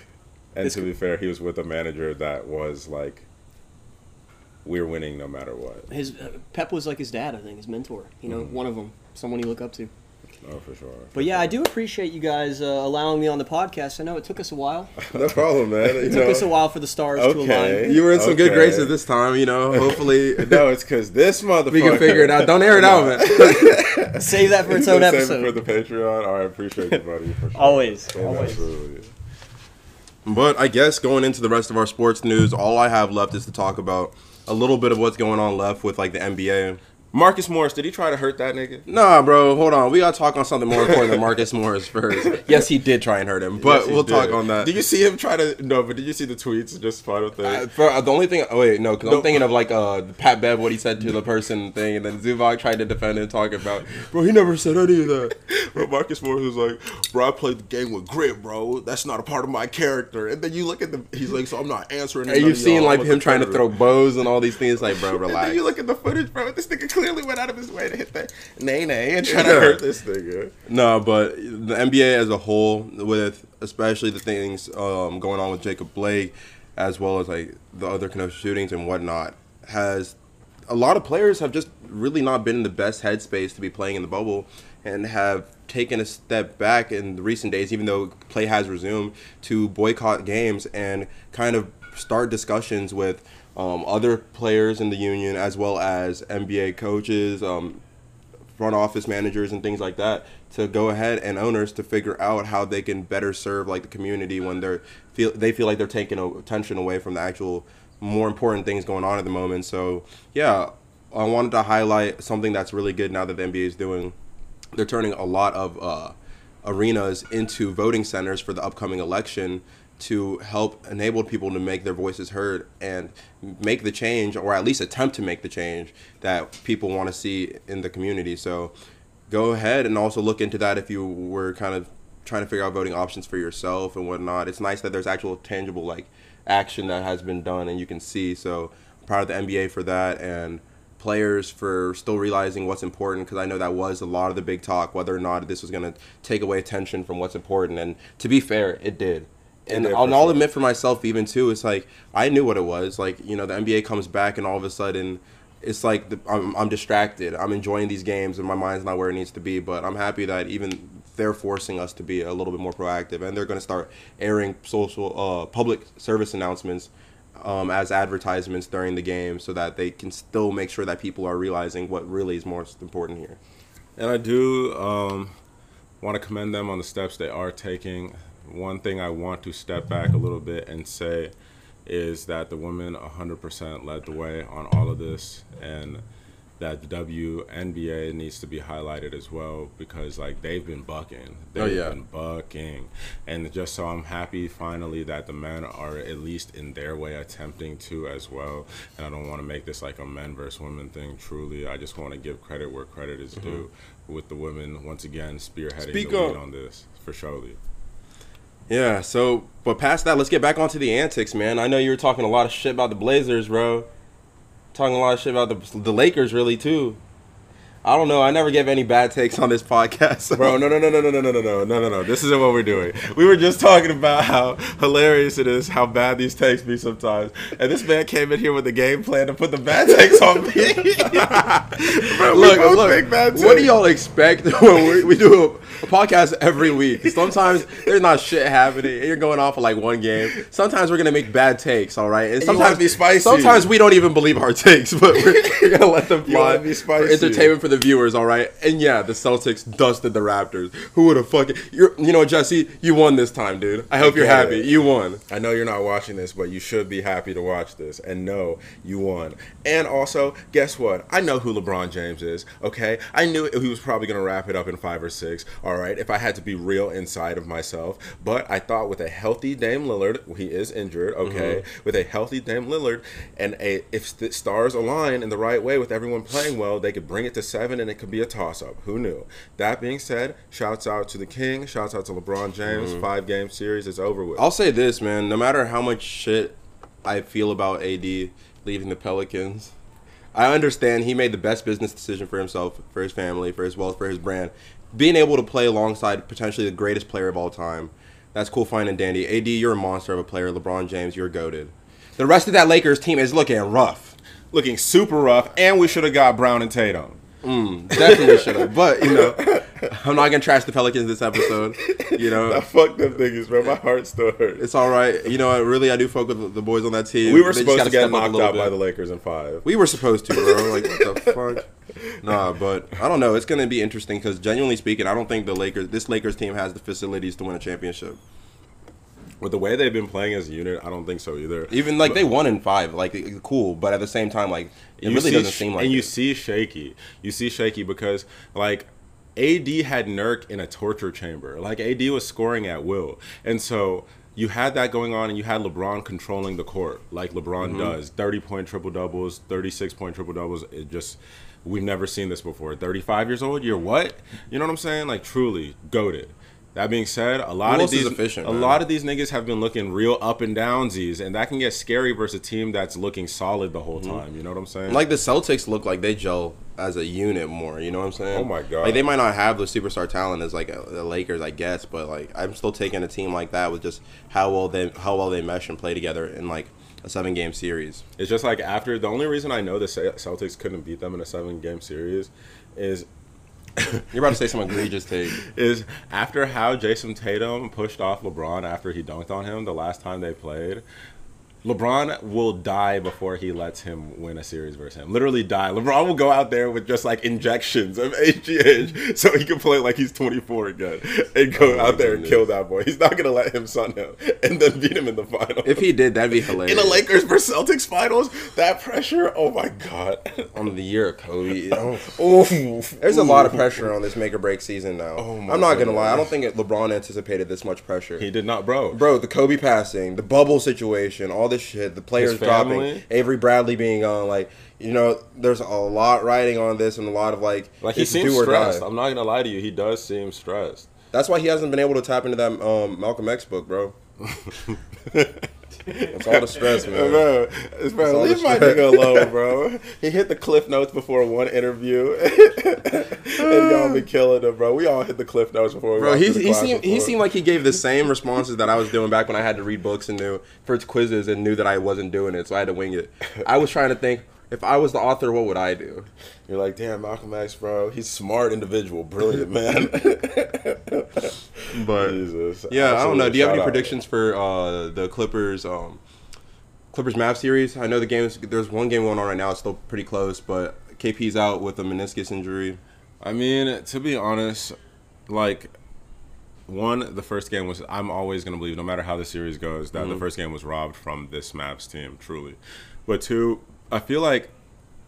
and to be fair, he was with a manager that was like, we're winning no matter what. His uh, Pep was like his dad, I think, his mentor. You know, Mm-hmm. one of them, someone you look up to. Oh, for sure. But yeah, I do appreciate you guys uh, allowing me on the podcast. I know it took us a while. no problem, man. You It took know, us a while for the stars to align. you were in some good Okay. graces this time. You know, hopefully no, it's because this motherfucker. we can figure it out. Don't air it out, man. Save that for its own Save it episode. for the Patreon. All right, appreciate you, buddy. For sure. Always, Yeah, always. Absolutely. But I guess going into the rest of our sports news, all I have left is to talk about a little bit of what's going on left with like the NBA. Marcus Morris, did he try to hurt that nigga? Nah, bro, hold on. We gotta talk on something more important than Marcus Morris first. Yes, he did try and hurt him, but Yes, he we'll did. talk on that. Did you see him try to? No, but did you see the tweets? Just final thing. Uh, for, uh, the only thing, oh wait, no, because No. I'm thinking of like uh, Pat Bev, what he said to the person thing, and then Zubac tried to defend it, talking about, bro, he never said any of that. Bro, Marcus Morris was like, "Bro, I played the game with grit, bro. That's not a part of my character." And then you look at the, he's like, "So I'm not answering." And none you've of seen y'all. like a him trying to throw bows and all these things, like, bro, And relax. then you look at the footage, bro. This nigga clearly went out of his way to hit that nay nay and try to hurt this nigga. No, but the NBA as a whole, with especially the things um, going on with Jacob Blake, as well as like the other kind of shootings and whatnot, has a lot of players have just really not been in the best headspace to be playing in the bubble, and have taken a step back in the recent days, even though play has resumed, to boycott games and kind of start discussions with um, other players in the union as well as NBA coaches, um, front office managers and things like that to go ahead and owners to figure out how they can better serve like the community when they're feel they feel like they're taking attention away from the actual more important things going on at the moment. So yeah, I wanted to highlight something that's really good now that the NBA is doing. They're turning a lot of uh, arenas into voting centers for the upcoming election to help enable people to make their voices heard and make the change or at least attempt to make the change that people want to see in the community. So go ahead and also look into that if you were kind of trying to figure out voting options for yourself and whatnot. It's nice that there's actual tangible like action that has been done and you can see. So I'm proud of the nba for that and players for still realizing what's important because I know that was a lot of the big talk whether or not this was going to take away attention from what's important. And to be fair it did and did, I'll, for I'll admit for myself even too it's like I knew what it was like you know the NBA comes back and all of a sudden it's like the, I'm, I'm distracted I'm enjoying these games and my mind's not where it needs to be but I'm happy that even they're forcing us to be a little bit more proactive and they're going to start airing social uh, public service announcements um, as advertisements during the game so that they can still make sure that people are realizing what really is most important here. And I do um, want to commend them on the steps they are taking. One thing I want to step back a little bit and say is that the women 100% led the way on all of this, and that the WNBA needs to be highlighted as well because like they've been bucking, oh, they've Oh, yeah. been bucking, and just so I'm happy finally that the men are at least in their way attempting to as well. And I don't want to make this like a men versus women thing. Truly, I just want to give credit where credit is mm-hmm. due. With the women once again spearheading Speak the lead on this for surely. Yeah, so but past that, let's get back onto the antics, man. I know you were talking a lot of shit about the Blazers, bro. Talking a lot of shit about the the Lakers, really too. I don't know. I never give any bad takes on this podcast, so- Bro, no, no, no, no, no, no, no, no, no, no, no, no. This isn't what we're doing. We were just talking about how hilarious it is, how bad these takes be sometimes. And this man came in here with a game plan to put the bad takes on me. Bro, look, look. What do y'all expect when we, we do a, podcast every week? Sometimes there's not shit happening. and You're going off of like one game. Sometimes we're gonna make bad takes, all right. And you sometimes be spicy. Sometimes we don't even believe our takes, but we're, we're gonna let them You fly be for spicy. entertainment for the viewers, all right. And yeah, the Celtics dusted the Raptors. Who would have fucking? You're, you know, Jesse, you won this time, dude. I hope you're happy. it. You won. I know you're not watching this, but you should be happy to watch this and know you won. And also, guess what? I know who LeBron James is, okay? I knew he was probably going to wrap it up in five or six, all right, if I had to be real inside of myself. But I thought with a healthy Dame Lillard, he is injured, okay? Mm-hmm. With a healthy Dame Lillard, and a if the stars align in the right way with everyone playing well, they could bring it to seven and it could be a toss up. Who knew? That being said, shouts out to the King, shouts out to LeBron James. Mm-hmm. Five game series is over with. I'll say this, man. No matter how much shit I feel about AD leaving the Pelicans, I understand he made the best business decision for himself, for his family, for his wealth, for his brand. Being able to play alongside potentially the greatest player of all time, that's cool, fine, and dandy. AD, you're a monster of a player. LeBron James, you're GOATed. The rest of that Lakers team is looking rough. looking super rough, and we should have got Brown and Tatum. Mm, definitely should have. But, you know, I'm not going to trash the Pelicans this episode. You know, fuck them niggas, bro. My heart still hurts. it's all right. You know, what, really, I do fuck with the boys on that team. We were They supposed gotta get step up a knocked out by the Lakers in five. We were supposed to, bro. Like, what the fuck? Nah, but I don't know. It's gonna be interesting because, genuinely speaking, I don't think the Lakers, this Lakers team, has the facilities to win a championship. With the way they've been playing as a unit, I don't think so either. Even like they won in five, like cool, but at the same time, like it really doesn't sh- seem like. and you it. see shaky. You see shaky because like AD had Nurk in a torture chamber. Like AD was scoring at will, and so you had that going on, and you had LeBron controlling the court like LeBron Mm-hmm. does. Thirty point triple doubles, thirty six point triple doubles. It just we've never seen this before. Thirty five years old, you're what? You know what I'm saying? Like truly GOATed. That being said, a lot Who of these efficient, a man? lot of these niggas have been looking real up and downsies, and that can get scary versus a team that's looking solid the whole mm-hmm. time. You know what I'm saying? like the Celtics look like they gel as a unit more. You know what I'm saying? Oh my God. Like they might not have the superstar talent as like a, the Lakers, I guess, but like I'm still taking a team like that with just how well they how well they mesh and play together and like a seven game series. It's just like after the only reason I know the Celtics couldn't beat them in a seven game series is You're about to say some egregious take. is after how Jayson Tatum pushed off LeBron after he dunked on him the last time they played. LeBron will die before he lets him win a series versus him. Literally die. LeBron will go out there with just like injections of HGH so he can play like he's 24 again and go Oh out there and kill that boy. He's not gonna let him son him and then beat him in the final. If he did, that'd be hilarious. in the Lakers versus Celtics finals, that pressure, oh my god. on the year of Kobe. Oh. Ooh. There's a lot of pressure on this make or break season now. Oh my I'm not gonna lie. I don't think LeBron anticipated this much pressure. He did not, bro. Bro, the Kobe passing, the bubble situation, all this shit, the players dropping. Avery Bradley being on, like, you know, there's a lot riding on this and a lot of like, Like he seems do or die. stressed. I'm not gonna lie to you. He does seem stressed. That's why he hasn't been able to tap into that um, Malcolm X book, bro. It's all the stress, man. Bro, bro all leave my stress. nigga alone, bro. He hit the cliff notes before one interview, and y'all be killing him, bro. We all hit the cliff notes before. We Bro, he, he seemed he seemed like he gave the same responses that I was doing back when I had to read books and knew for quizzes and knew that I wasn't doing it, so I had to wing it. I was trying to think if I was the author, what would I do? You're like, damn, Malcolm X, bro. He's a smart individual, brilliant man. But Jesus. yeah, I don't know. Do you have any out. predictions for uh, the Clippers? Um, Clippers Mavs series. I know the games. There's one game going on right now. It's still pretty close, but KP's out with a meniscus injury. I mean, to be honest, like one, the first game was. I'm always gonna believe, no matter how the series goes, that the first game was robbed from this Mavs team, truly. But two, I feel like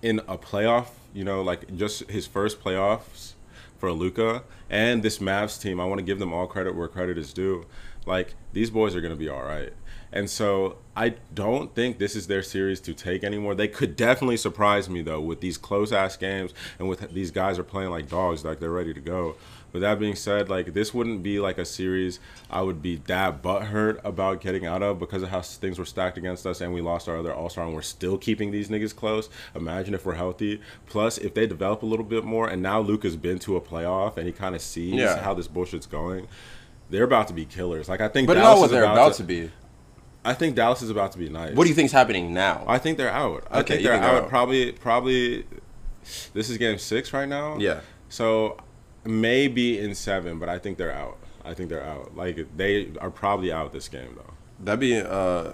in a playoff, you know, like just his first playoffs for Luka and this Mavs team, I want to give them all credit where credit is due. Like these boys are gonna be all right. And so I don't think this is their series to take anymore. They could definitely surprise me though with these close ass games and with these guys are playing like dogs, like they're ready to go. With that being said, like this wouldn't be like a series I would be that butthurt about getting out of because of how things were stacked against us and we lost our other all star and we're still keeping these niggas close. Imagine if we're healthy. Plus, if they develop a little bit more and now Luke has been to a playoff and he kind of sees Yeah. how this bullshit's going. They're about to be killers. Like I think, But Dallas not what is they're about to be. I think Dallas is about to be nice. What do you think's happening now? I think they're out. I Okay, think they're think they're out. out. Probably, probably. This is game six right now. Yeah. So maybe in seven, but I think they're out. I think they're out. Like they are probably out this game though. That'd be. Uh,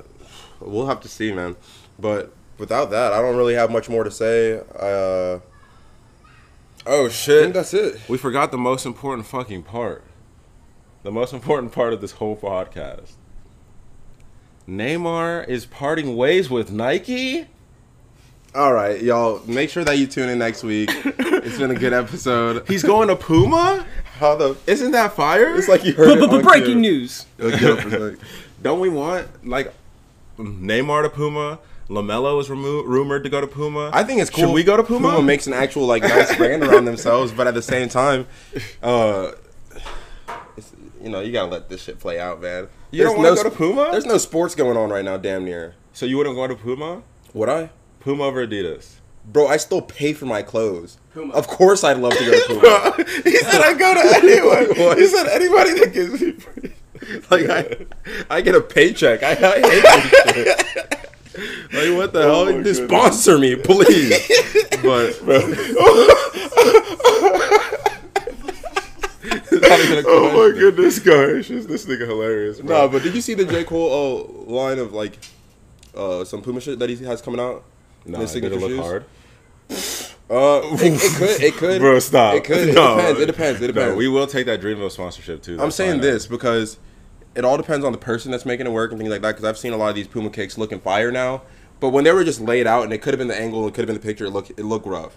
we'll have to see, man. But without that, I don't really have much more to say. Uh, Oh shit, I think that's it. we forgot the most important fucking part. The most important part of this whole podcast. Neymar is parting ways with Nike. All right, y'all. Make sure that you tune in next week. it's been a good episode. He's going to Puma. How the? Isn't that fire? It's like you heard it on Breaking news. It'll get up for a sec. Don't we want like Neymar to Puma? Lamelo is remo- rumored to go to Puma. I think it's cool. Should we go to Puma? Puma makes an actual like nice brand around themselves, but at the same time, uh, it's, you know, you gotta let this shit play out, man. You don't wanna go to Puma? There's no sports going on right now, damn near. so you wouldn't go to Puma? Would I? Puma over Adidas. Bro, I still pay for my clothes. Puma. Of course, I'd love to go to Puma. he said I go to anyone. he said anybody that gives me free. like I, I get a paycheck. I, I hate. Like what the Oh hell? Just sponsor me, please. but It's not even a Oh my goodness, gosh, is this nigga hilarious? Bro. No, but did you see the J Cole uh, line of like uh, some Puma shit that he has coming out? Nah, His did it signature look shoes? hard? Uh, it, it could, it could, Bro, stop. It could. It No. depends. It depends. It depends. No, we will take that Dreamville sponsorship too. I'm saying this because it all depends on the person that's making it work and things like that. Because I've seen a lot of these Puma kicks looking fire now, but when they were just laid out and it could have been the angle, it could have been the picture. It look it looked rough.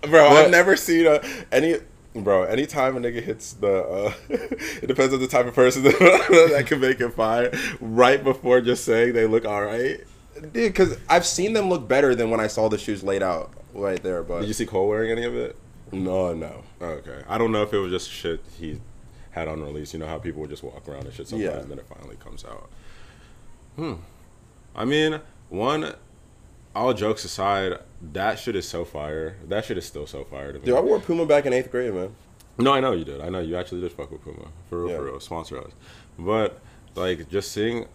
bro. But- I've never seen a any. Bro, anytime a nigga hits the, uh, it depends on the type of person that can make it fire. Right before just saying they look all right. Dude, because I've seen them look better than when I saw the shoes laid out right there. But Did you see Cole wearing any of it? no, no. Okay, I don't know if it was just shit he had on release. You know how people would just walk around and shit sometimes, Yeah. and then it finally comes out. Hmm. I mean, one. All jokes aside, that shit is so fire. That shit is still so fire to me. Dude, I wore Puma back in eighth grade, man. No, I know you did. I know you actually did fuck with Puma for real, Yeah. for real. Sponsor us, but like just seeing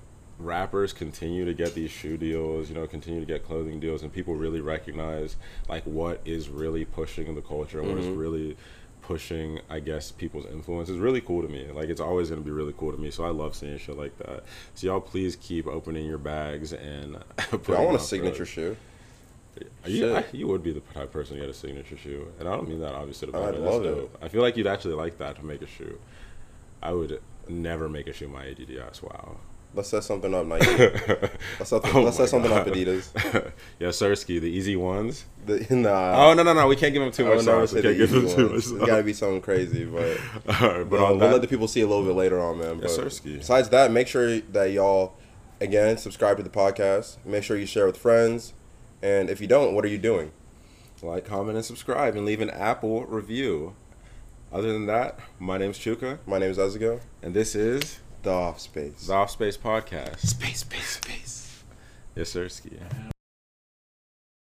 rappers continue to get these shoe deals, you know, continue to get clothing deals, and people really recognize like what is really pushing the culture and what is mm-hmm. really pushing, I guess, people's influence is really cool to me. Like it's always gonna be really cool to me. So I love seeing shit like that. So y'all please keep opening your bags and. Dude, I want a signature shoe. You, I, you would be the type of person to get a signature shoe, and I don't mean that obviously. To I'd That's love it. dope. I feel like you'd actually like that to make a shoe. I would never make a shoe my ADDS. Wow. Let's set something up, Nike. Let's set, Oh let's set something up, Adidas. yeah, Sirski, the easy ones. The, nah. oh no no no, we can't give them too much never. We can't give them too much It's got to be something crazy, but All right, but we'll that, let the people see a little bit later on, man. But Yes, sirski. besides that, make sure that y'all, again, subscribe to the podcast. Make sure you share with friends. And if you don't, what are you doing? like, comment, and subscribe, and leave an Apple review. Other than that, my name's Chuka, My name is Ezugo. and this is The Off Space. the Off Space Podcast. Space, space, space. Yes, sir. Sirski.